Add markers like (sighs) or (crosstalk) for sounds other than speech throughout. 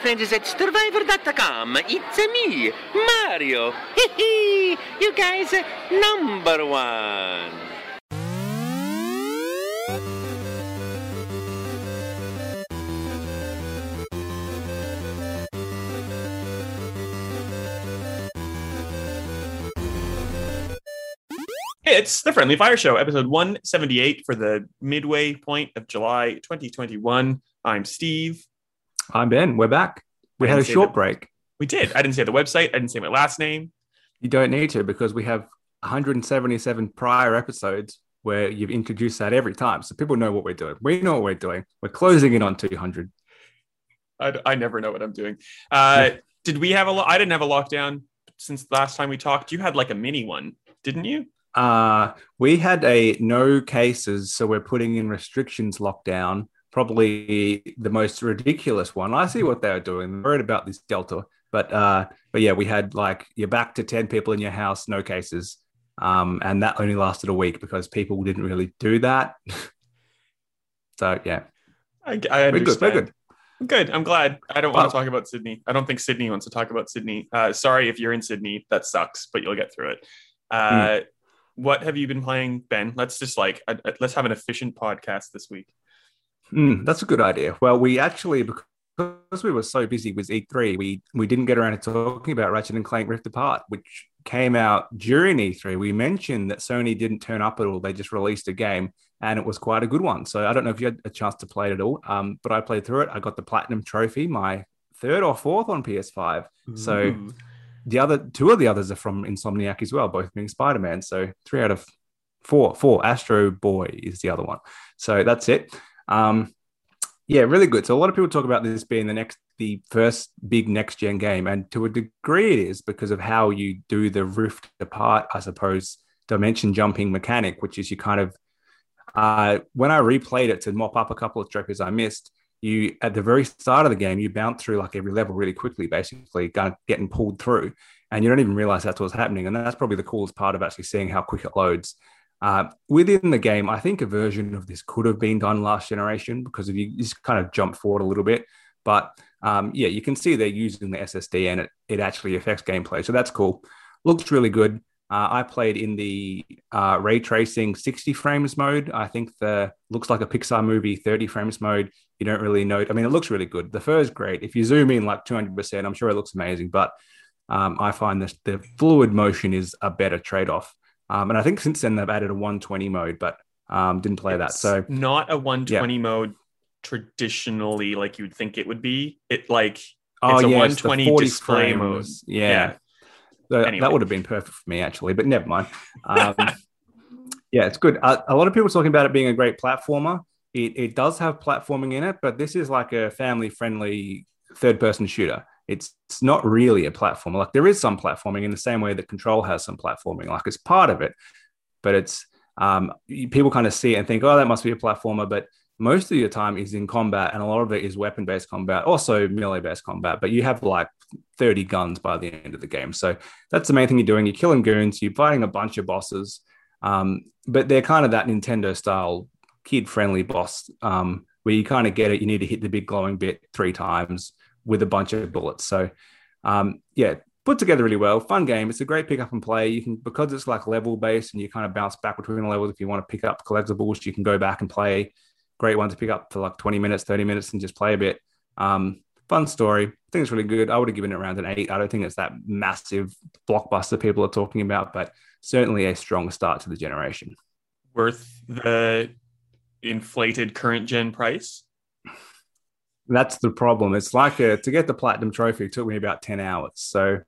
friends at Survivor.com. It's me, Mario. Hee You guys, number one. It's the Friendly Fire Show, episode 178 for the midway point of July 2021. I'm Steve. I'm Ben. We're back. We I had a short that- break. We did. I didn't say the website. I didn't say my last name. You don't need to because we have 177 prior episodes where you've introduced that every time. So people know what we're doing. We know what we're doing. We're closing in on 200. I, I never know what I'm doing. Uh, Did we have a? Lo- I didn't have a lockdown since the last time we talked. You had like a mini one, didn't you? Uh, we had a no cases, so we're putting in restrictions lockdown. Probably the most ridiculous one. I see what they were doing. Worried about this Delta, but uh, but yeah, we had like you're back to 10 people in your house, no cases. Um, and that only lasted a week because people didn't really do that. (laughs) so yeah, I, I we're understand. good. We're good. Good. I'm glad. I don't want to talk about Sydney. I don't think Sydney wants to talk about Sydney. Uh, sorry if you're in Sydney. That sucks, but you'll get through it. Uh, What have you been playing, Ben? Let's just like uh, uh, let's have an efficient podcast this week. Mm, that's a good idea. Well, we actually because we were so busy with E3, we we didn't get around to talking about Ratchet and Clank Rift Apart, which came out during E3. We mentioned that Sony didn't turn up at all; they just released a game, and it was quite a good one. So I don't know if you had a chance to play it at all, um, but I played through it. I got the platinum trophy, my third or fourth on PS5. So the other two of the others are from Insomniac as well, both being Spider Man. So three out of four, four. Astro Boy is the other one. So that's it. Um, yeah, really good. So a lot of people talk about this being the next, the first big next gen game, and to a degree, it is because of how you do the Rift apart, I suppose, dimension jumping mechanic, which is you kind of uh, when I replayed it to mop up a couple of trophies I missed, you at the very start of the game, you bounce through like every level really quickly, basically getting pulled through, and you don't even realize that's what's happening. And that's probably the coolest part of actually seeing how quick it loads. Uh, within the game, I think a version of this could have been done last generation because if you just kind of jump forward a little bit, but um, yeah, you can see they're using the SSD and it, it actually affects gameplay. So that's cool. Looks really good. Uh, I played in the uh, ray tracing 60 frames mode. I think the looks like a Pixar movie 30 frames mode. You don't really know. I mean, it looks really good. The fur is great. If you zoom in like 200%, I'm sure it looks amazing. But um, I find this the fluid motion is a better trade off. Um, and I think since then they've added a 120 mode, but um, didn't play that. So not a 120 mode traditionally like you'd think it would be. It like oh It's a yes, 120 the 40 display mode. Yeah, Yeah. So Anyway. that would have been perfect for me actually, but never mind. (laughs) Um, yeah, it's good. Uh, a lot of people talking about it being a great platformer. It, it does have platforming in it, but this is like a family friendly third person shooter. It's, it's not really a platformer. Like there is some platforming in the same way that Control has some platforming. Like it's part of it, but it's um, people kind of see it and think, oh, that must be a platformer. But most of your time is in combat, and a lot of it is weapon based combat, also melee based combat. But you have like 30 guns by the end of the game. So that's the main thing you're doing. You're killing goons, you're fighting a bunch of bosses, um, but they're kind of that Nintendo style kid friendly boss um, where you kind of get it. You need to hit the big glowing bit three times with a bunch of bullets. So, um, yeah, put together really well. Fun game. It's a great pick up and play. You can, because it's like level based and you kind of bounce back between the levels. If you want to pick up collectibles, you can go back and play. Great one to pick up for like 20 minutes, 30 minutes and just play a bit. Um, fun story. I think it's really good. I would have given it around an eight. I don't think it's that massive blockbuster people are talking about, but certainly a strong start to the generation. worth the inflated current gen price. That's the problem. It's like a, to get the platinum trophy it took me about 10 hours. So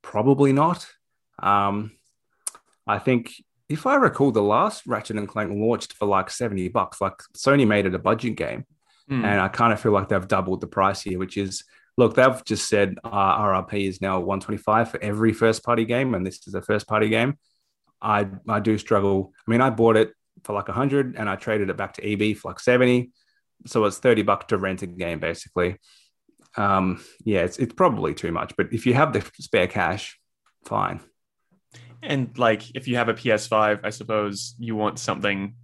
probably not. Um, I think if I recall, the last Ratchet and Clank launched for like 70 bucks. Like Sony made it a budget game. Hmm. And I kind of feel like they've doubled the price here, which is look, they've just said uh, RRP is now 125 for every first party game, and this is a first party game. I I do struggle. I mean, I bought it for like 100 and I traded it back to EB for like 70. So it's 30 bucks to rent a game basically. Um, yeah, it's, it's probably too much, but if you have the spare cash, fine. And like, if you have a PS5, I suppose you want something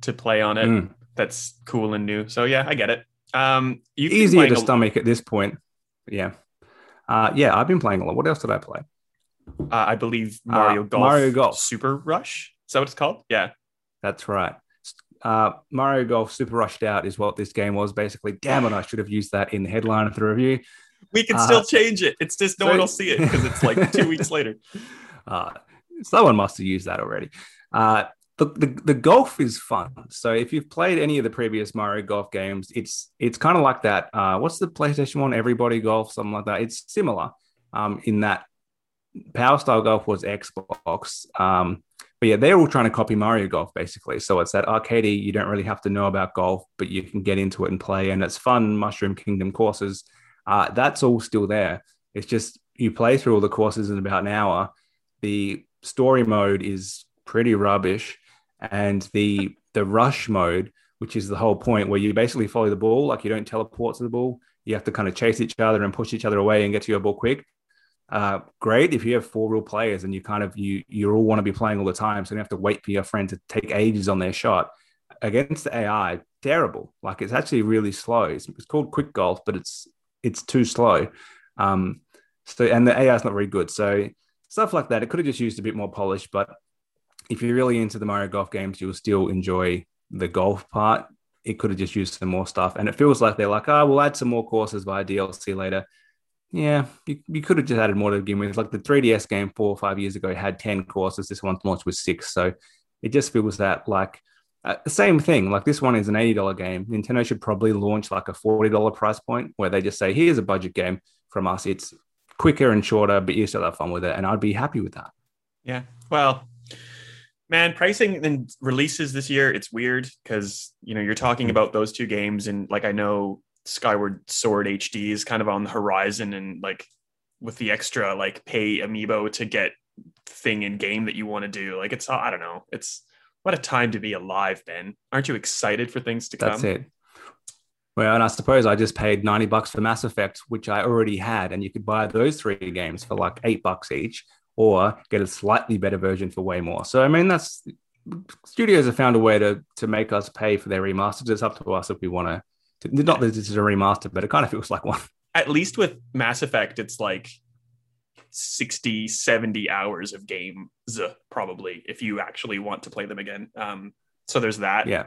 to play on it Mm. that's cool and new. So yeah, I get it. Um, Easier to a- stomach at this point. Yeah. Uh, yeah, I've been playing a lot. What else did I play? Uh, I believe Mario Uh, Golf. Mario Golf. Super Rush. Is that what it's called? Yeah. That's right. Uh, Mario Golf Super Rushed Out is what this game was. Basically, damn it, I should have used that in the headline of the review. We can Uh, still change it. It's just no so- one will see it because it's like two weeks later. (laughs) Uh, someone must have used that already. Uh, the, the, the golf is fun. So if you've played any of the previous Mario Golf games, it's it's kind of like that. Uh, what's the PlayStation one? Everybody Golf, something like that. It's similar um, in that Powerstar Golf was Xbox. Um, but yeah, they're all trying to copy Mario Golf basically. So it's that arcadey. You don't really have to know about golf, but you can get into it and play, and it's fun. Mushroom Kingdom courses. Uh, that's all still there. It's just you play through all the courses in about an hour. The story mode is pretty rubbish, and the the rush mode, which is the whole point, where you basically follow the ball, like you don't teleport to the ball. You have to kind of chase each other and push each other away and get to your ball quick. Uh, great if you have four real players and you kind of you you all want to be playing all the time, so you have to wait for your friend to take ages on their shot. Against the AI, terrible. Like it's actually really slow. It's, it's called quick golf, but it's it's too slow. Um, so and the AI is not very good. So stuff like that, it could have just used a bit more polish. But if you're really into the Mario Golf games, you'll still enjoy the golf part. It could have just used some more stuff, and it feels like they're like, oh, we'll add some more courses via DLC later. Yeah, you, you could have just added more to begin with. Like the 3DS game four or five years ago had 10 courses. This one's launched with six. So it just feels that like uh, the same thing. Like this one is an $80 game. Nintendo should probably launch like a $40 price point where they just say, here's a budget game from us. It's quicker and shorter, but you still have fun with it. And I'd be happy with that. Yeah. Well, man, pricing and releases this year, it's weird because, you know, you're talking about those two games and like I know Skyward Sword HD is kind of on the horizon and like with the extra like pay amiibo to get thing in game that you want to do. Like it's I don't know. It's what a time to be alive, Ben. Aren't you excited for things to That's come? That's it. Well, and I suppose I just paid 90 bucks for Mass Effect, which I already had, and you could buy those three games for like eight bucks each, or get a slightly better version for way more. So I mean that's studios have found a way to to make us pay for their remasters. It's up to us if we want to. Not that this is a remaster, but it kind of feels like one. At least with Mass Effect, it's like 60, 70 hours of games, probably, if you actually want to play them again. Um, so there's that. Yeah.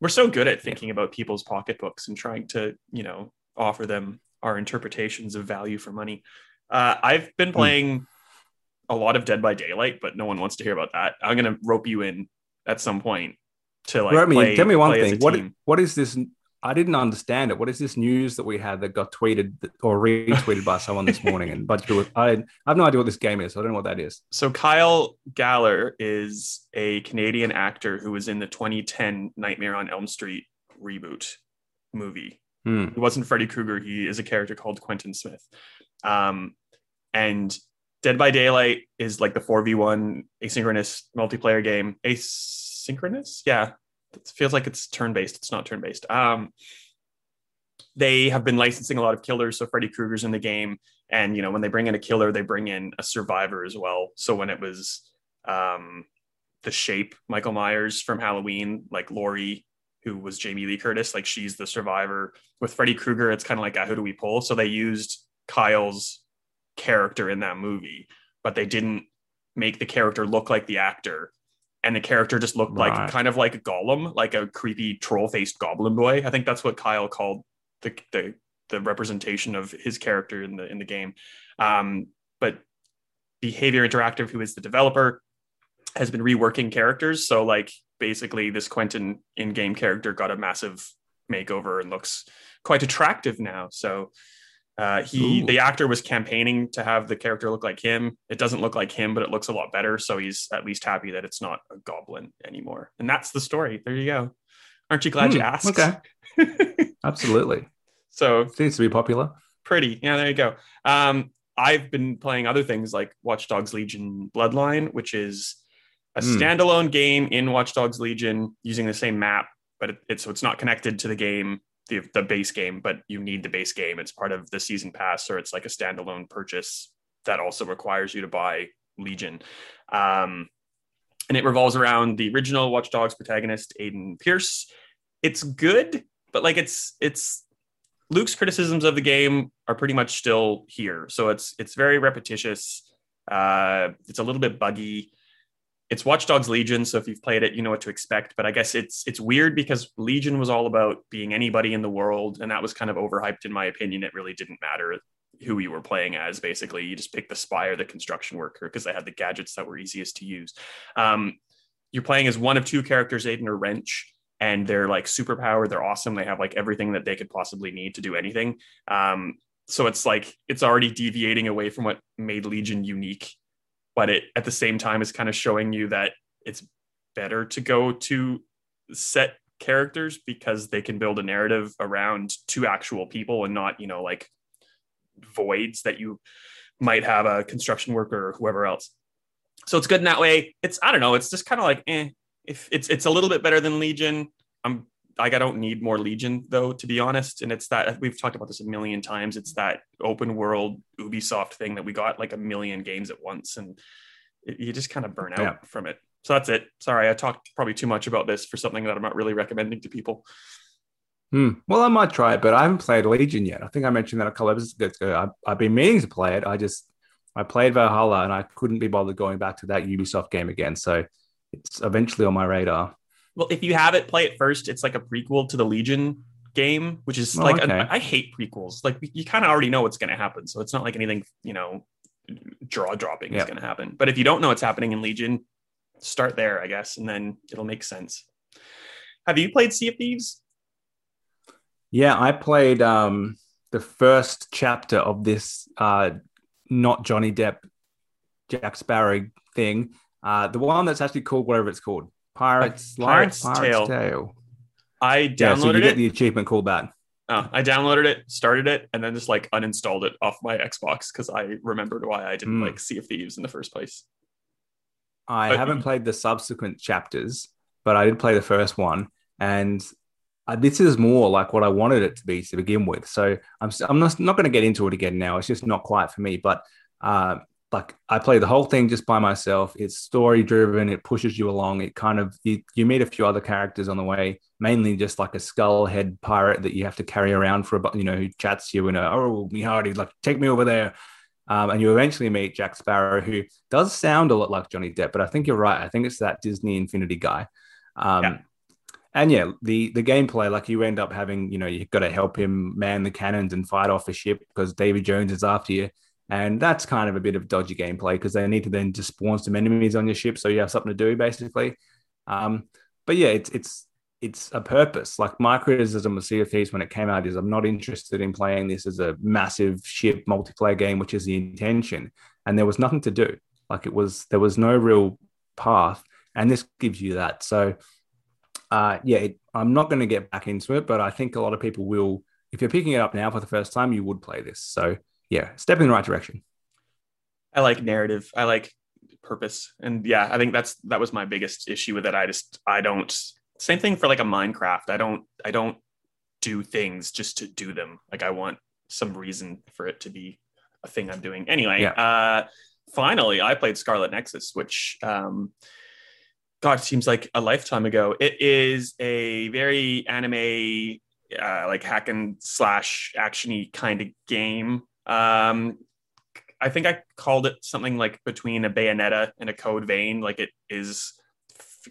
we're so good at thinking about people's pocketbooks and trying to you know offer them our interpretations of value for money uh, i've Hmm. been playing a lot of dead by daylight but no one wants to hear about that i'm going to rope you in at some point to like Rope me play, Tell me one thing. What what is this? I didn't understand it. What is this news that we had that got tweeted or retweeted by someone this morning? And but I, I have no idea what this game is. I don't know what that is. so kyle gallner is a canadian actor who was in the 2010 nightmare on elm street reboot movie Hmm. He wasn't Freddy Krueger. He is a character called Quentin Smith. Um, and Dead by Daylight is like the 4v1 asynchronous multiplayer game. Asynchronous? Yeah. It feels like it's turn based. It's not turn based. Um, they have been licensing a lot of killers. So Freddy Krueger's in the game. And, you know, when they bring in a killer, they bring in a survivor as well. So when it was um, the shape, Michael Myers from Halloween, like Laurie, who was Jamie Lee Curtis, like she's the survivor. With Freddy Krueger, it's kind of like, ah, who do we pull? So they used Kyle's character in that movie, but they didn't make the character look like the actor. And the character just looked like kind of like a golem, like a creepy troll faced goblin boy. I think that's what Kyle called the, the the representation of his character in the in the game. Um, but Behaviour Interactive, who is the developer, has been reworking characters. So like basically this Quentin in-game character got a massive makeover and looks quite attractive now. So uh, he Ooh. the actor was campaigning to have the character look like him. It doesn't look like him, but it looks a lot better. So he's at least happy that it's not a goblin anymore. And that's the story. There you go. Aren't you glad you Hmm, asked? okay. (laughs) Absolutely. so Seems to be popular. pretty. Yeah, there you go. Um, I've been playing other things like Watch Dogs Legion Bloodline, which is a Hmm. standalone game in Watch Dogs Legion using the same map, but it, it's so it's not connected to the game, the, the base game, but you need the base game. It's part of the season pass, or it's like a standalone purchase that also requires you to buy Legion. Um, and it revolves around the original Watch Dogs protagonist, Aiden Pearce. It's good, but like it's it's Luke's criticisms of the game are pretty much still here. So it's it's very repetitious. Uh, it's a little bit buggy. It's Watch Dogs Legion, so if you've played it, you know what to expect. But I guess it's it's weird because Legion was all about being anybody in the world, and that was kind of overhyped in my opinion. It really didn't matter who you were playing as. Basically, you just pick the spy or the construction worker because they had the gadgets that were easiest to use. Um, you're playing as one of two characters, Aiden or Wrench, and they're like superpowered. They're awesome. They have like everything that they could possibly need to do anything. Um, so it's like it's already deviating away from what made Legion unique, but it at the same time is kind of showing you that it's better to go to set characters because they can build a narrative around two actual people and not you know like voids that you might have a construction worker or whoever else so it's good in that way. It's I don't know. It's just kind of like eh. If it's it's a little bit better than Legion. I'm like I don't need more Legion though, to be honest. And it's that we've talked about this a million times. It's that open world Ubisoft thing that we got like a million games at once, and it, you just kind of burn out yeah. from it. So that's it. Sorry, I talked probably too much about this for something that I'm not really recommending to people. Hmm. Well, I might try it, but I haven't played Legion yet. I think I mentioned that a couple episodes ago. I've, I've been meaning to play it. I just I played Valhalla and I couldn't be bothered going back to that Ubisoft game again. So it's eventually on my radar. Well, if you have it, play it first. It's like a prequel to the Legion game, which is oh, like okay. a, I hate prequels. Like you kind of already know what's going to happen, so it's not like anything you know draw dropping yep. is going to happen. But if you don't know what's happening in Legion, start there, I guess, and then it'll make sense. Have you played Sea of Thieves? Yeah, I played um, the first chapter of this uh, not Johnny Depp, Jack Sparrow thing. Uh, the one that's actually called whatever it's called, Pirates, Pirates, Pirates Tale. Tale. I downloaded yeah, so you it. Get the achievement called that. Oh, I downloaded it, started it, and then just like uninstalled it off my Xbox because I remembered why I didn't mm. like Sea of Thieves in the first place. I but, haven't played the subsequent chapters, but I did play the first one, and uh, this is more like what I wanted it to be to begin with. So I'm I'm not, not going to get into it again now. It's just not quite for me. But uh, like I play the whole thing just by myself. It's story driven. It pushes you along. It kind of you, you meet a few other characters on the way, mainly just like a skull head pirate that you have to carry around for a you know who chats you in a oh me hardy like take me over there. Um, and you eventually meet Jack Sparrow, who does sound a lot like Johnny Depp, but I think you're right. I think it's that Disney Infinity guy. Um, yeah and yeah, the the gameplay, like you end up having, you know, you've got to help him man the cannons and fight off a ship because Davy Jones is after you. And that's kind of a bit of dodgy gameplay because they need to then just spawn some enemies on your ship so you have something to do basically. Um, but yeah, it's it's it's a purpose. Like my criticism of Sea of Thieves when it came out is I'm not interested in playing this as a massive ship multiplayer game, which is the intention. And there was nothing to do. Like it was there was no real path, and this gives you that. So uh, yeah, it, I'm not going to get back into it, but I think a lot of people will. If you're picking it up now for the first time, you would play this. So yeah, step in the right direction. I like narrative. I like purpose, and yeah, I think that's that was my biggest issue with it. I just I don't. Same thing for like a Minecraft. I don't I don't do things just to do them. Like I want some reason for it to be a thing I'm doing. Anyway, yeah. uh, finally, I played Scarlet Nexus, which um, God, seems like a lifetime ago. It is a very anime, uh, like hack and slash actiony kind of game. Um, I think I called it something like between a Bayonetta and a Code Vein. Like it is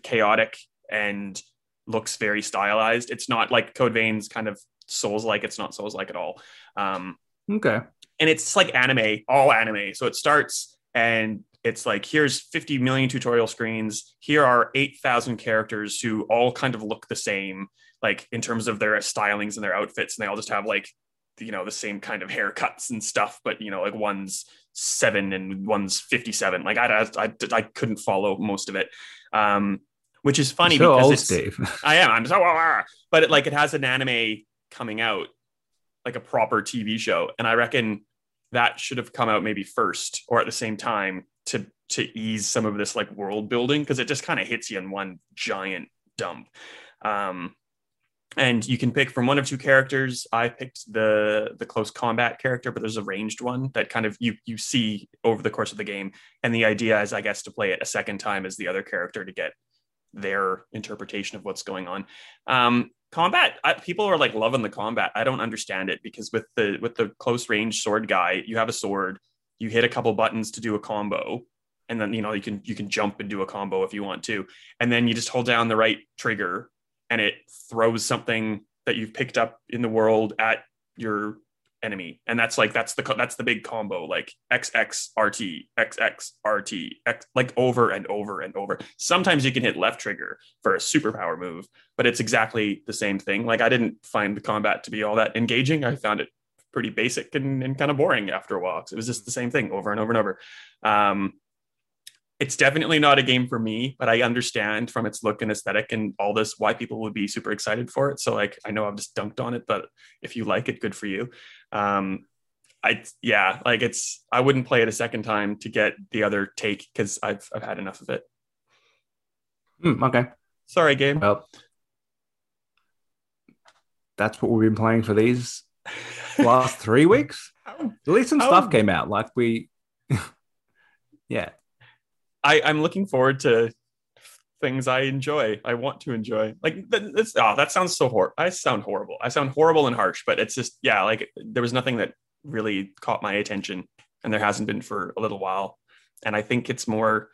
chaotic and looks very stylized. It's not like Code Vein's kind of Souls like. It's not Souls like at all. Um, okay. And it's like anime, all anime. So it starts and it's like here's 50 million tutorial screens here are 8000 characters who all kind of look the same like in terms of their stylings and their outfits and they all just have like you know the same kind of haircuts and stuff but you know like one's seven and one's 57 like i i, I couldn't follow most of it um which is funny so because old, it's Steve. (laughs) i am i'm so uh, but it, like it has an anime coming out like a proper tv show and i reckon that should have come out maybe first or at the same time to to ease some of this like world building because it just kind of hits you in one giant dump. Um, and you can pick from one of two characters. I picked the the close combat character, but there's a ranged one that kind of you you see over the course of the game. And the idea is, I guess, to play it a second time as the other character to get their interpretation of what's going on. Um, combat I, people are like loving the combat i don't understand it because with the with the close range sword guy you have a sword you hit a couple buttons to do a combo and then you know you can you can jump and do a combo if you want to and then you just hold down the right trigger and it throws something that you've picked up in the world at your enemy. And that's like that's the that's the big combo like xx xx rt x like over and over and over. Sometimes you can hit left trigger for a superpower move but it's exactly the same thing. Like i didn't find the combat to be all that engaging. I found it pretty basic and, and kind of boring after a while it was just the same thing over and over and over. Um, it's definitely not a game for me, but I understand from its look and aesthetic and all this why people would be super excited for it. So like I know I've just dunked on it, but if you like it, good for you. Um, I yeah, like it's I wouldn't play it a second time to get the other take because I've I've had enough of it. Mm, okay. Sorry, game. Well, that's what we've been playing for these last three weeks. (laughs) At least some stuff came out. Like we, (laughs) yeah. I, I'm looking forward to things I enjoy. I want to enjoy. Like that's oh, that sounds so horrible. I sound horrible. I sound horrible and harsh, but it's just yeah, like there was nothing that really caught my attention, and there hasn't been for a little while. And I think it's more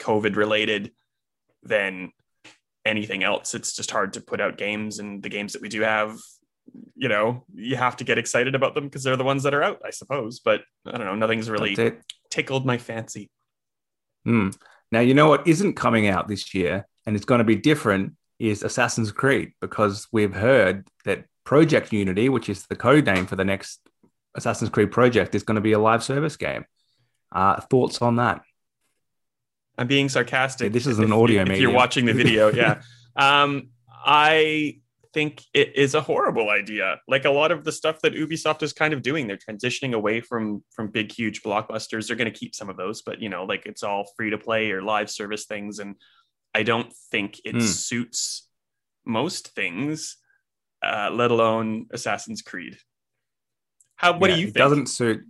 COVID related than anything else. It's just hard to put out games, and the games that we do have, you know, you have to get excited about them because they're the ones that are out, I suppose. But I don't know, nothing's really tickled my fancy. Hmm. Now, you know what isn't coming out this year and it's going to be different is Assassin's Creed because we've heard that Project Unity, which is the code name for the next Assassin's Creed project, is going to be a live service game. Uh, thoughts on that? I'm being sarcastic. this is an audio. If, if you're watching the video, yeah. (laughs) um, I think it is a horrible idea. Like a lot of the stuff that Ubisoft is kind of doing, they're transitioning away from from big, huge blockbusters. They're going to keep some of those, but you know, like it's all free to play or live service things, and I don't think it mm. suits most things, uh, let alone Assassin's Creed. How? What yeah, do you? It think? doesn't suit.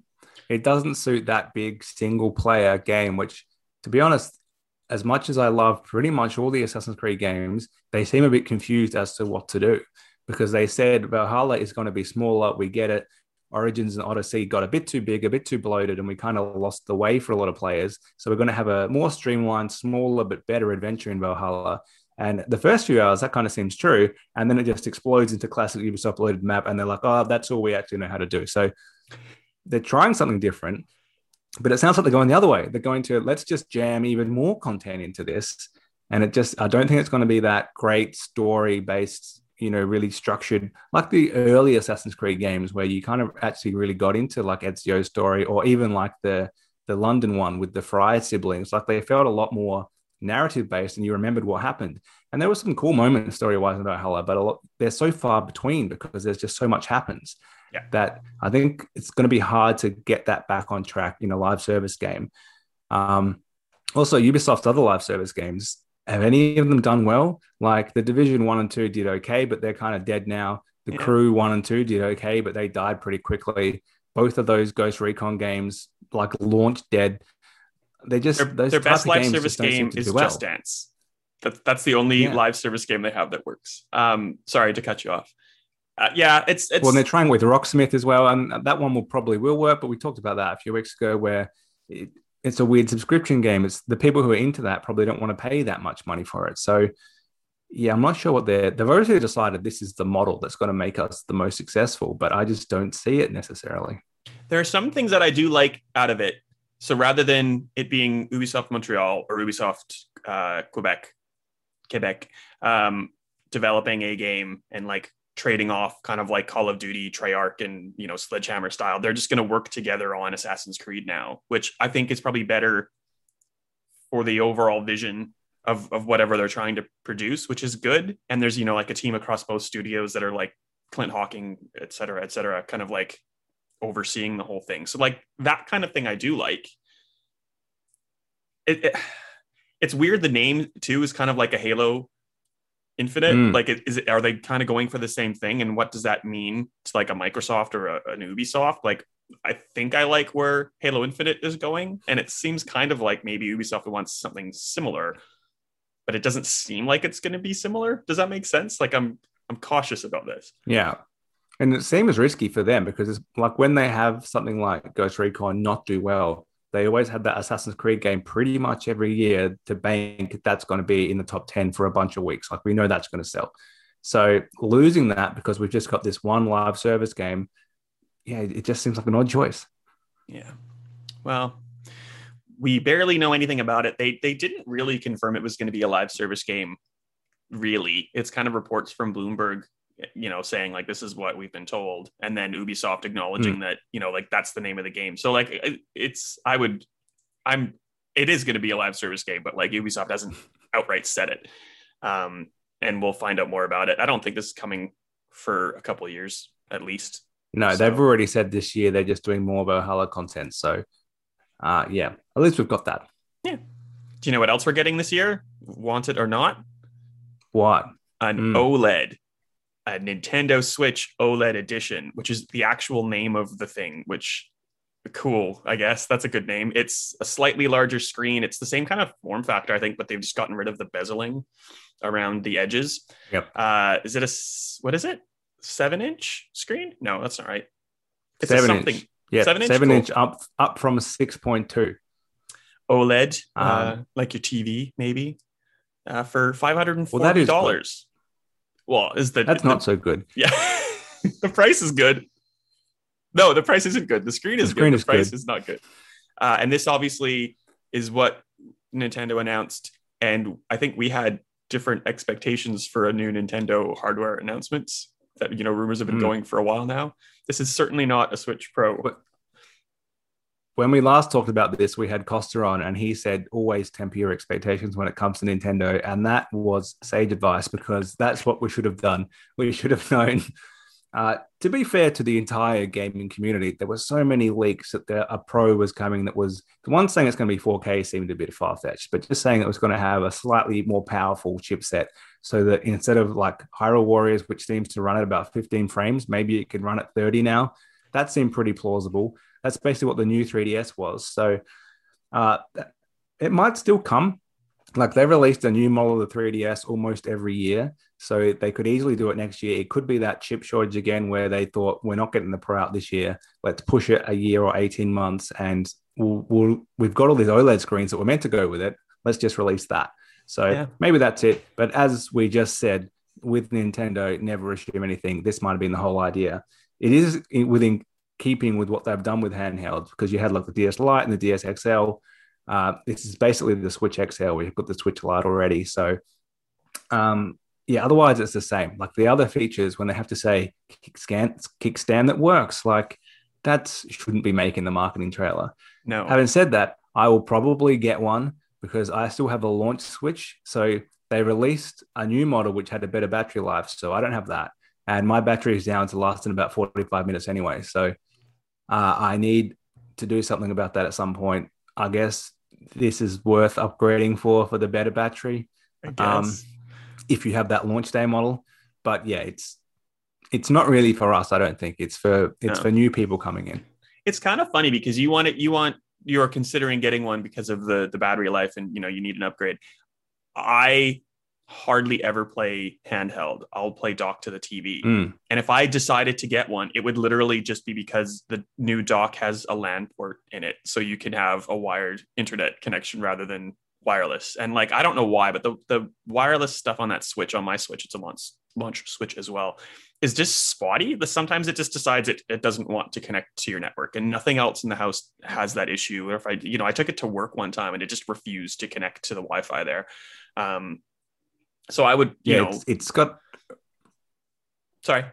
It doesn't suit that big single player game, which, to be honest, as much as I love pretty much all the Assassin's Creed games, they seem a bit confused as to what to do because they said Valhalla is going to be smaller. We get it. Origins and Odyssey got a bit too big, a bit too bloated, and we kind of lost the way for a lot of players. So we're going to have a more streamlined, smaller, but better adventure in Valhalla. And the first few hours, that kind of seems true. And then it just explodes into classic Ubisoft loaded map. And they're like, oh, that's all we actually know how to do. So they're trying something different. But it sounds like they're going the other way. They're going to let's just jam even more content into this. And it just, I don't think it's going to be that great story based, you know, really structured like the early Assassin's Creed games where you kind of actually really got into like Ezio's story or even like the, the London one with the Frye siblings. Like they felt a lot more narrative based and you remembered what happened. And there were some cool moments story wise in Valhalla, but lot, they're so far between because there's just so much happens yeah. that I think it's going to be hard to get that back on track in a live service game. Um, also, Ubisoft's other live service games have any of them done well? Like the Division one and two did okay, but they're kind of dead now. The yeah. Crew one and two did okay, but they died pretty quickly. Both of those Ghost Recon games like launched dead. They just their, their best live service game is well. Just Dance. That's that's the only yeah. live service game they have that works. Um, sorry to cut you off. Uh, yeah, it's, it's well, they're trying with Rocksmith as well, and that one will probably will work. But we talked about that a few weeks ago, where it, it's a weird subscription game. It's the people who are into that probably don't want to pay that much money for it. So, yeah, I'm not sure what they're. They've obviously decided this is the model that's going to make us the most successful, but I just don't see it necessarily. There are some things that I do like out of it. So rather than it being Ubisoft Montreal or Ubisoft uh, Quebec, Quebec, um, developing a game and like trading off kind of like Call of Duty, Treyarch, and you know Sledgehammer style. They're just going to work together on Assassin's Creed now, which I think is probably better for the overall vision of of whatever they're trying to produce, which is good. And there's you know like a team across both studios that are like Clint Hocking, et cetera, et cetera, kind of like overseeing the whole thing. So like that kind of thing I do like. It, it (sighs) it's weird. The name too is kind of like a Halo Infinite? Mm. Like, is it, are they kind of going for the same thing? And what does that mean to like a Microsoft or a, an Ubisoft? Like, I think I like where Halo Infinite is going, and it seems kind of like maybe Ubisoft wants something similar, but it doesn't seem like it's going to be similar. Does that make sense? Like, I'm I'm cautious about this. Yeah. And it seems risky for them because it's like when they have something like Ghost Recon not do well, they always had that Assassin's Creed game pretty much every year to bank that's going to be in the top 10 for a bunch of weeks. Like we know that's going to sell. So losing that because we've just got this one live service game, yeah, it just seems like an odd choice. Yeah. Well, we barely know anything about it. They they didn't really confirm it was going to be a live service game. Really, it's kind of reports from Bloomberg, you know, saying like this is what we've been told, and then Ubisoft acknowledging mm. that you know like that's the name of the game. So like it's I would I'm it is going to be a live service game, but like Ubisoft hasn't (laughs) outright said it. Um, and we'll find out more about it. I don't think this is coming for a couple of years at least. No, so. they've already said this year they're just doing more Valhalla content. So, uh, yeah, at least we've got that. Yeah. Do you know what else we're getting this year? Want it or not? What? An mm. OLED, a Nintendo Switch OLED edition, which is the actual name of the thing, which cool, I guess. That's a good name. It's a slightly larger screen. It's the same kind of form factor, I think, but they've just gotten rid of the bezeling around the edges. Yep. Uh, is it a what is it? Seven inch screen? No, that's not right. It's seven something. Inch. Yeah, seven inch, seven cool. inch up up from six point two. OLED, uh, um, uh, like your TV, maybe, uh, for five hundred and forty dollars. Well, is the that's the, not so good? Yeah, (laughs) the price is good. No, the price isn't good. The screen is the screen good. Is the price good. is not good. Uh, and this obviously is what Nintendo announced, and I think we had different expectations for a new Nintendo hardware announcements that you know rumors have been mm. going for a while now. This is certainly not a Switch Pro. When we last talked about this, we had Costa on, and he said always temper your expectations when it comes to Nintendo, and that was sage advice because that's what we should have done. We should have (laughs) known uh, to be fair to the entire gaming community, there were so many leaks that a Pro was coming that was the one saying it's going to be 4K seemed a bit far fetched, but just saying it was going to have a slightly more powerful chipset so that instead of like Hyrule Warriors, which seems to run at about 15 frames, maybe it could run at 30 now. That seemed pretty plausible. That's basically what the new 3DS was. So uh, it might still come. Like they released a new model of the 3DS almost every year. So they could easily do it next year. It could be that chip shortage again, where they thought we're not getting the Pro out this year. Let's push it a year or eighteen months, and we'll, we'll we've got all these OLED screens that were meant to go with it. Let's just release that. So yeah. maybe that's it. But as we just said, with Nintendo, never assume anything. This might have been the whole idea. It is within keeping with what they've done with handhelds because you had like the DS Lite and the DS XL. Uh, this is basically the Switch XL. We've got the Switch Lite already. So um, yeah, otherwise it's the same. Like the other features, when they have to say kickstand, kickstand that works, like that shouldn't be making the marketing trailer. No. Having said that, I will probably get one because I still have a launch switch. So they released a new model which had a better battery life. So I don't have that. And my battery is down to last in about 45 minutes anyway. So uh, I need to do something about that at some point. I guess this is worth upgrading for for the better battery. Um, if you have that launch day model. But yeah, it's it's not really for us. I don't think it's for it's no. for new people coming in. It's kind of funny because you want it. You want you're considering getting one because of the the battery life, and you know you need an upgrade. I hardly ever play handheld. I'll play dock to the TV. Mm. And if I decided to get one, it would literally just be because the new dock has a LAN port in it. So you can have a wired internet connection rather than wireless. And like I don't know why, but the the wireless stuff on that switch on my switch, it's a launch launch switch as well, is just spotty. The sometimes it just decides it it doesn't want to connect to your network, and nothing else in the house has that issue. Or if I you know I took it to work one time and it just refused to connect to the Wi-Fi there. Um, so I would you yeah, know it's, it's got sorry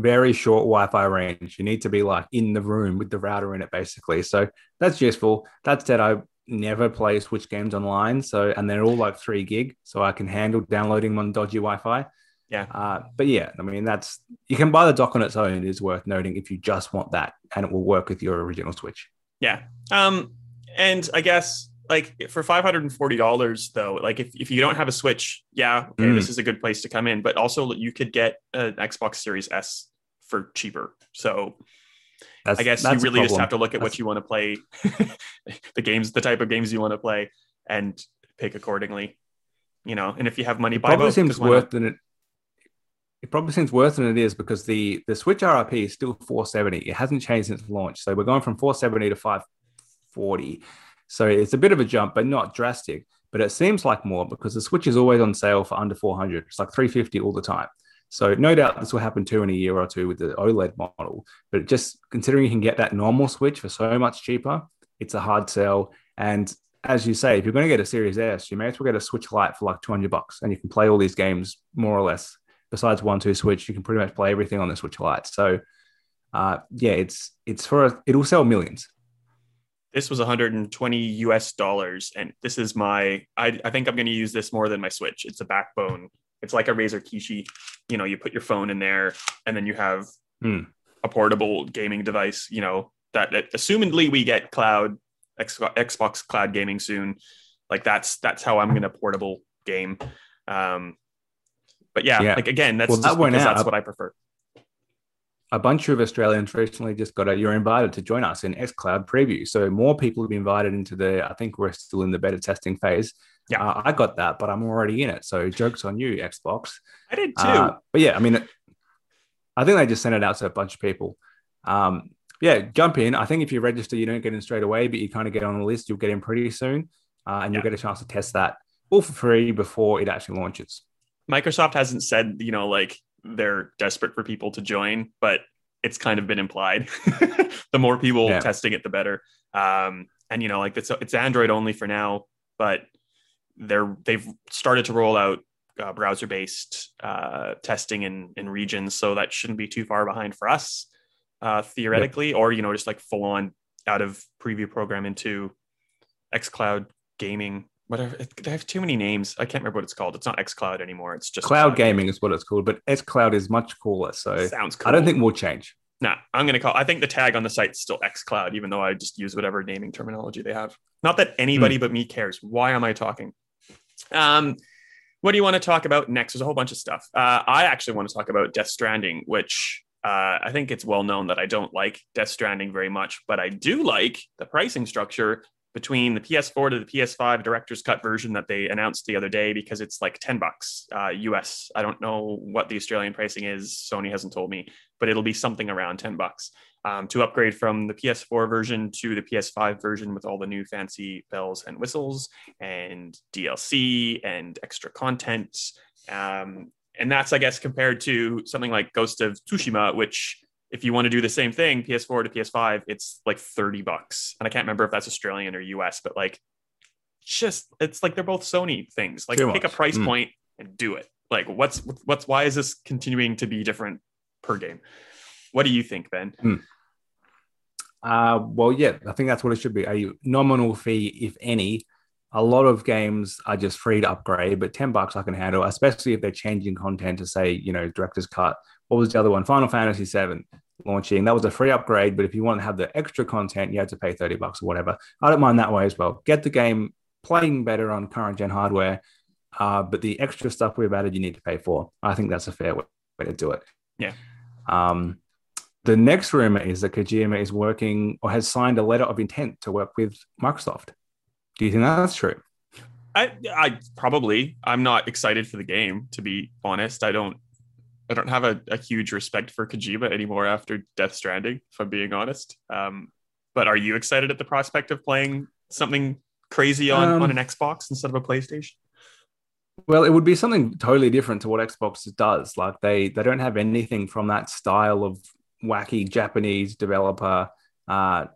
very short Wi-Fi range. You need to be like in the room with the router in it, basically. So that's useful. That said, I never play Switch games online. So, and they're all like three gig. So I can handle downloading them on dodgy Wi Fi. Yeah. Uh, but yeah, I mean, that's, you can buy the dock on its own. It is worth noting if you just want that and it will work with your original Switch. Yeah. Um, and I guess like for $540 though, like if, if you don't have a Switch, yeah, okay, mm. this is a good place to come in. But also you could get an Xbox Series S for cheaper. So that's, I guess you really just have to look at that's... what you want to play, (laughs) the games, the type of games you want to play, and pick accordingly. You know, and if you have money, it buy probably both, seems worth than it. it probably seems worse than it is because the the Switch RRP is still 470. It hasn't changed since launch, so we're going from 470 to 540. So it's a bit of a jump, but not drastic. But it seems like more because the Switch is always on sale for under 400. It's like 350 all the time. So no doubt this will happen too in a year or two with the OLED model. But just considering you can get that normal Switch for so much cheaper, it's a hard sell. And as you say, if you're going to get a Series S, you may as well get a Switch Lite for like 200 bucks, and you can play all these games more or less. Besides one two Switch, you can pretty much play everything on the Switch Lite. So, uh, yeah, it's it's for a, it'll sell millions. This was 120 US dollars, and this is my. I, I think I'm going to use this more than my Switch. It's a backbone. It's like a Razer Kishi. You know, you put your phone in there, and then you have Hmm. a portable gaming device. You know that, that assumedly we get cloud X, Xbox cloud gaming soon. Like that's that's how I'm going to portable game. Um, but yeah, Yeah. like again, that's Well, that went because out. that's what I prefer. A bunch of Australians recently just got a you're invited to join us in xCloud preview. So more people have been invited into the I think we're still in the beta testing phase. Yeah. Uh, I got that, but I'm already in it. So jokes on you, Xbox. I did too. Uh, but yeah, I mean, I think they just sent it out to a bunch of people. Um, yeah, jump in. I think if you register, you don't get in straight away, but you kind of get on the list. You'll get in pretty soon, uh, and you'll get a chance to test that all for free before it actually launches. Microsoft hasn't said, you know, like they're desperate for people to join, but it's kind of been implied. (laughs) the more people Yeah. testing it, the better. Um, and you know, like it's it's Android only for now, but they're they've started to roll out uh, browser based uh, testing in in regions, so that shouldn't be too far behind for us uh, theoretically, or you know, just like full on out of preview program into xCloud gaming. Whatever they have too many names. I can't remember what it's called. It's not xCloud anymore. It's just Cloud gaming is what it's called, but xCloud is much cooler. So Sounds cool. I don't think we'll change. Nah, I'm gonna call. I think the tag on the site's is still xCloud, even though I just use whatever naming terminology they have. Not that anybody Hmm. but me cares. Why am I talking? Um, what do you want to talk about next? There's a whole bunch of stuff. Uh, I actually want to talk about Death Stranding, which uh, I think it's well known that I don't like Death Stranding very much, but I do like the pricing structure between the PS4 to the PS5 director's cut version that they announced the other day because it's like 10 bucks uh, US. I don't know what the Australian pricing is. Sony hasn't told me, but it'll be something around 10 bucks um, to upgrade from the PS4 version to the PS5 version with all the new fancy bells and whistles and DLC and extra content. Um, and that's, I guess, compared to something like Ghost of Tsushima, which if you want to do the same thing, PS4 to PS5, it's like 30 bucks. And I can't remember if that's Australian or US, but like just it's like they're both Sony things. Like Too pick a price Mm. point and do it. Like what's what's why is this continuing to be different per game? What do you think, Ben? Uh, well, yeah, I think that's what it should be a nominal fee, if any. A lot of games are just free to upgrade, but 10 bucks I can handle, especially if they're changing content to say, you know, director's cut. What was the other one? Final Fantasy VII launching. That was a free upgrade, but if you want to have the extra content, you had to pay 30 bucks or whatever. I don't mind that way as well. Get the game playing better on current gen hardware, uh, but the extra stuff we've added, you need to pay for. I think that's a fair way way to do it. Yeah. Um, the next rumor is that Kojima is working or has signed a letter of intent to work with Microsoft. Do you think that's true? I I probably I'm not excited for the game to be honest. I don't I don't have a, a huge respect for Kojima anymore after Death Stranding, if I'm being honest. Um, but are you excited at the prospect of playing something crazy on, Um, on an Xbox instead of a PlayStation? Well, it would be something totally different to what Xbox does. Like they they don't have anything from that style of wacky Japanese developer. Uh,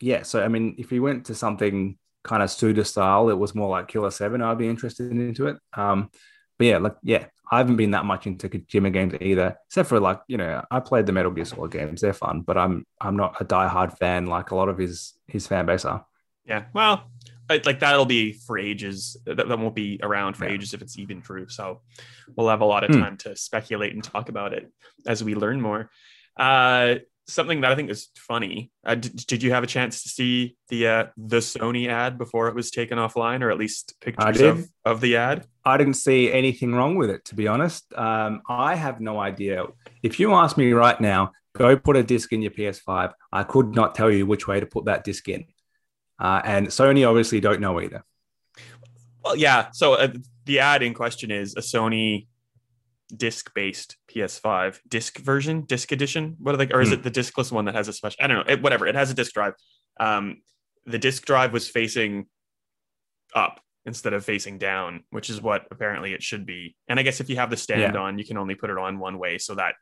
yeah, so I mean, if you went to something kind of Suda style, it was more like Killer Seven. I'd be interested into it. Um, but yeah, like yeah, I haven't been that much into Kojima games either, except for like you know I played the Metal Gear Solid games. They're fun, but I'm I'm not a diehard fan like a lot of his his fan base are. Yeah, well, like that'll be for ages. That, that won't be around for Yeah. ages if it's even true. So we'll have a lot of Hmm. time to speculate and talk about it as we learn more. Uh, something that I think is funny. Uh, did, did you have a chance to see the uh, the Sony ad before it was taken offline, or at least pictures of, of the ad? I didn't see anything wrong with it, to be honest. Um, I have no idea. If you ask me right now, go put a disc in your PS5, I could not tell you which way to put that disc in. Uh, and Sony obviously don't know either. Well, yeah. So uh, the ad in question is a Sony disc-based PS5 disc version, disc edition. What are they? Or is Hmm. it the discless one that has a special? I don't know. It, whatever. It has a disc drive. Um, the disc drive was facing up instead of facing down, which is what apparently it should be. And I guess if you have the stand Yeah. on, you can only put it on one way, so that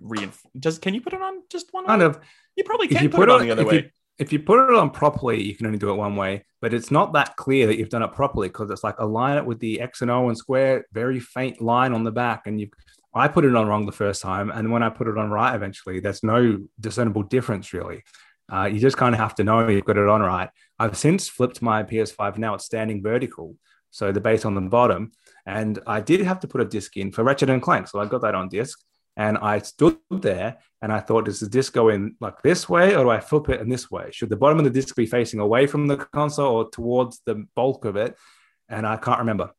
reinf- does. Can you put it on just one? Kind way? of. You probably can put, put it on it- the other way. you- If you put it on properly, you can only do it one way, but it's not that clear that you've done it properly because it's like align it with the X and O and square, very faint line on the back. And you, I put it on wrong the first time, and when I put it on right, eventually, there's no discernible difference really. Uh, you just kind of have to know you've got it on right. I've since flipped my PS5. Now it's standing vertical, so the base on the bottom, and I did have to put a disc in for Ratchet and Clank, so I got that on disc. And I stood there and I thought, does the disc go in like this way or do I flip it in this way? Should the bottom of the disc be facing away from the console or towards the bulk of it? And I can't remember.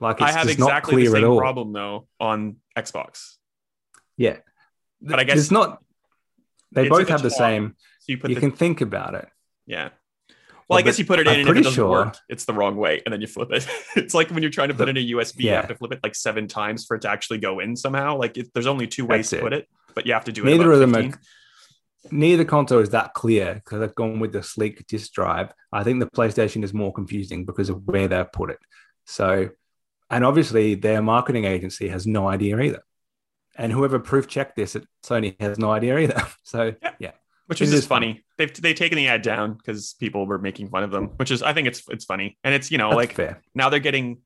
Like I have exactly the same problem though on Xbox. Yeah. But I guess it's not. They both have the same. So you put You the can think about it. yeah. Well, I guess you put it in, I'm and if it doesn't sure- work, it's the wrong way, and then you flip it. (laughs) it's like when you're trying to put in a USB, you have to flip it like seven times for it to actually go in somehow. Like it, there's only two ways That's to it. put it, but you have to do it. Neither of them 15. are. Neither console is that clear because they've gone with the sleek disk drive. I think the PlayStation is more confusing because of where they've put it. So, and obviously their marketing agency has no idea either. And whoever proof checked this at Sony has no idea either. (laughs) So, Yeah. yeah. Which It is just funny. They've they've taken the ad down because people were making fun of them, which is I think it's it's funny, and it's you know That's like fair. now they're getting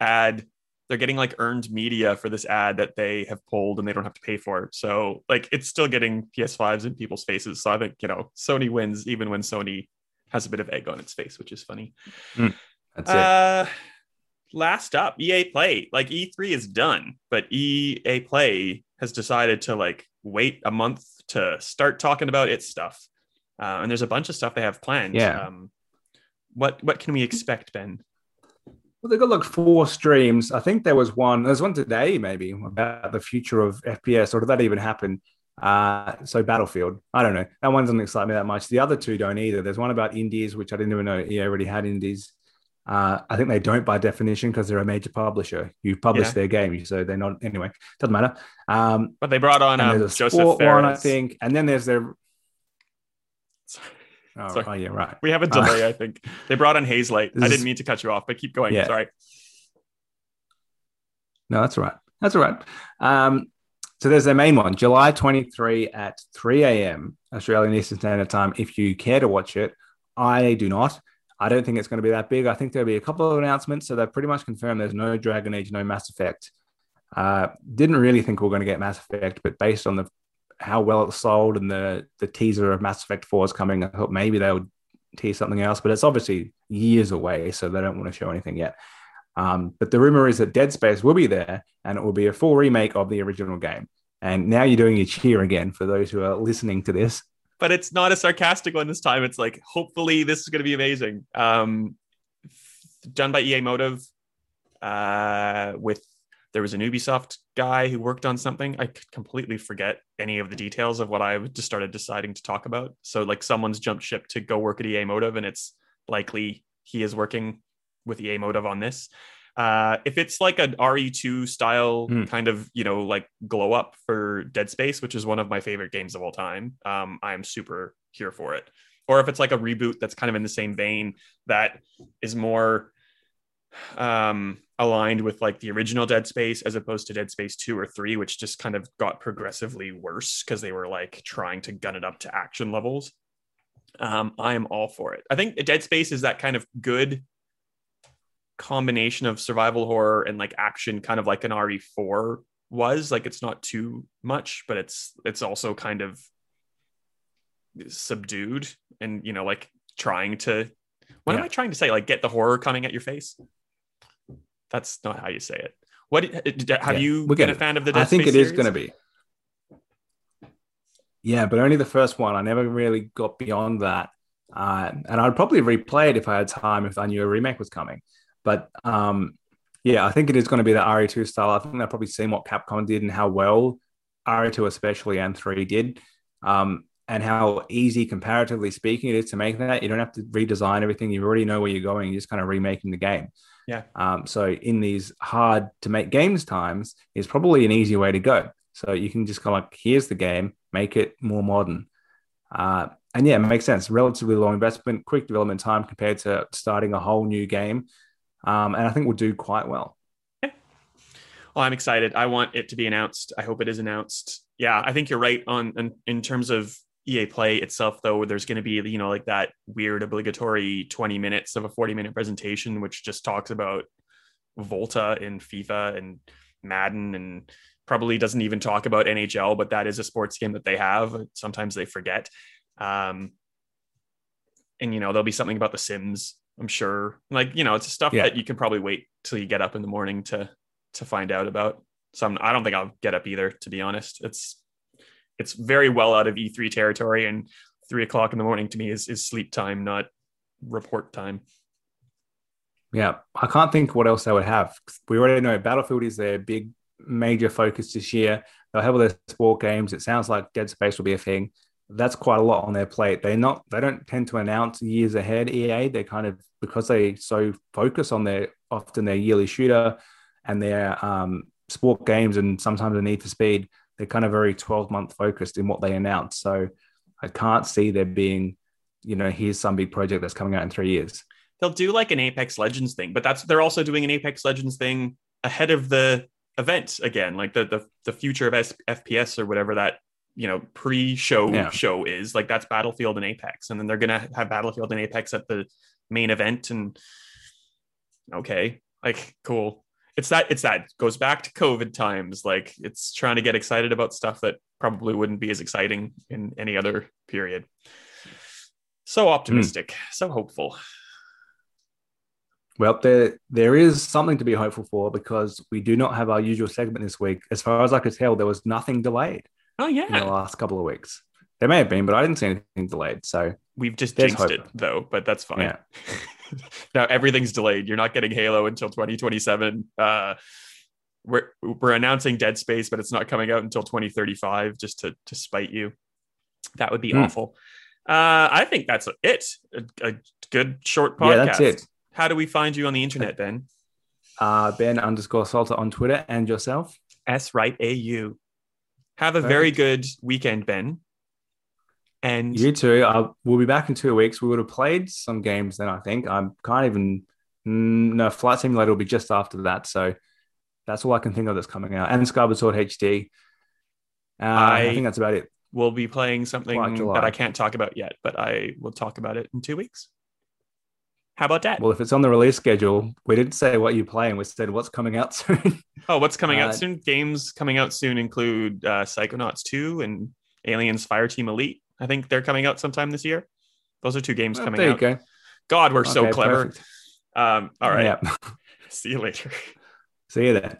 ad they're getting like earned media for this ad that they have pulled and they don't have to pay for so like it's still getting ps5s in people's faces. So i think you know sony wins even when sony has a bit of egg on its face which is funny. That's it. uh last up ea play. Like e3 is done but ea play has decided to like wait a month to start talking about its stuff uh, and there's a bunch of stuff they have planned Yeah. um what what can we expect ben Well, they've got like four streams. I think there was one. There's one today, maybe about the future of FPS, or did that even happen? Uh, so Battlefield. I don't know. That one doesn't excite me that much. The other two don't either. There's one about indies, which I didn't even know EA already had indies. Uh, I think they don't by definition because they're a major publisher. You publish Yeah. their game, so they're not. Anyway, doesn't matter. Um, But they brought on um, Joseph one, I think, and then there's their. Oh, Sorry. oh, yeah, right. We have a Uh, delay, I think. They brought on. This I didn't mean to cut you off, but keep going. Yeah. Sorry. No, that's all right. That's all right. Um, so there's their main one, July 23 at 3 a.m. Australian Eastern Standard Time. If you care to watch it, I do not. I don't think it's going to be that big. I think there'll be a couple of announcements. So they've pretty much confirmed there's no Dragon Age, no Mass Effect. Uh, didn't really think we are going to get Mass Effect, but based on the how well it sold and the the teaser of Mass Effect 4 is coming, I thought maybe they would tease something else. But it's obviously years away, so they don't want to show anything yet. Um, but the rumor is that Dead Space will be there and it will be a full remake of the original game. And now you're doing your cheer again for those who are listening to this. But it's not a sarcastic one this time. It's like, hopefully, this is going to be amazing. Um, done by EA Motive. Uh, with there was an Ubisoft guy who worked on something. I could completely forget any of the details of what I just started deciding to talk about. So, like, someone's jumped ship to go work at EA Motive, and it's likely he is working with EA Motive on this. Uh, if it's like an RE2 style Hmm. kind of, you know, like glow up for Dead Space, which is one of my favorite games of all time, um, I'm super here for it. Or if it's like a reboot that's kind of in the same vein that is more um, aligned with like the original Dead Space as opposed to Dead Space 2 or 3, which just kind of got progressively worse because they were like trying to gun it up to action levels. Um, I am all for it. I think Dead Space is that kind of good combination of survival horror and like action, kind of like an RE4 was. Like it's not too much, but it's it's also kind of subdued and you know like trying to what am I trying to say? Like get the horror coming at your face. That's not how you say it. What have Yeah, you been a fan of the Dead I think Space it is going to be. Yeah, but only the first one. I never really got beyond that. Uh, and I'd probably replay it if I had time, if I knew a remake was coming. But um, yeah, I think it is going to be the RE2 style. I think they've probably seen what Capcom did and how well RE2 especially and 3 did. Um, and how easy, comparatively speaking, it is to make that. You don't have to redesign everything. You already know where you're going. You're just kind of remaking the game. Yeah. Um, so in these hard to make games times, is probably an easy way to go. So you can just kind of like, here's the game, make it more modern. Uh, and yeah, it makes sense. Relatively low investment, quick development time compared to starting a whole new game. Um, and I think we'll do quite well. Yeah. Well, I'm excited. I want it to be announced. I hope it is announced. Yeah, I think you're right on in, in terms of EA Play itself, though. There's going to be you know like that weird obligatory 20 minutes of a 40 minute presentation, which just talks about Volta and FIFA and Madden and probably doesn't even talk about NHL, but that is a sports game that they have. Sometimes they forget. Um, and you know there'll be something about the Sims. I'm sure. Like you know, it's stuff yeah. that you can probably wait till you get up in the morning to to find out about. So I'm, I don't think I'll get up either, to be honest. It's it's very well out of E3 territory, and three o'clock in the morning to me is is sleep time, not report time. Yeah, I can't think what else they would have. We already know Battlefield is their big major focus this year. They'll have all their sport games. It sounds like Dead Space will be a thing. That's quite a lot on their plate. They're not. They don't tend to announce years ahead. EA. They kind of because they so focus on their often their yearly shooter and their um, sport games and sometimes the Need for Speed, they're kind of very 12 month focused in what they announce. So I can't see there being, you know, here's some big project that's coming out in three years. They'll do like an Apex Legends thing, but that's they're also doing an Apex Legends thing ahead of the event again, like the the, the future of S- FPS or whatever that you know pre-show yeah. show is. Like that's Battlefield and Apex, and then they're gonna have Battlefield and Apex at the main event. And okay, like cool it's that it's that it goes back to covid times like it's trying to get excited about stuff that probably wouldn't be as exciting in any other period so optimistic mm. so hopeful well there there is something to be hopeful for because we do not have our usual segment this week as far as i could tell there was nothing delayed oh yeah in the last couple of weeks there may have been but i didn't see anything delayed so we've just jinxed hope. it though but that's fine yeah. (laughs) now everything's delayed. You're not getting Halo until 2027. Uh, we're we're announcing Dead Space, but it's not coming out until 2035, just to to spite you. That would be mm. awful. Uh, I think that's it. A, a, good short podcast. Yeah, that's it. How do we find you on the internet, Ben? Uh, ben underscore Salter on Twitter and yourself. S right AU. Have a very good weekend, Ben. And you too. Uh, we'll be back in two weeks. We would have played some games then. I think I can't even. Mm, no, Flight Simulator will be just after that. So that's all I can think of that's coming out. And Skyward Sword HD. Uh, I, I, think that's about it. We'll be playing something that I can't talk about yet, but I will talk about it in two weeks. How about that? Well, if it's on the release schedule, we didn't say what you're playing. We said what's coming out (laughs) soon. oh, what's coming uh, out soon? Games coming out soon include uh, Psychonauts 2 and Aliens Fireteam Elite. I think they're coming out sometime this year. Those are two games coming out. Go. God, we're okay, so clever. Um, all right. Yeah. (laughs) See you later. See you then.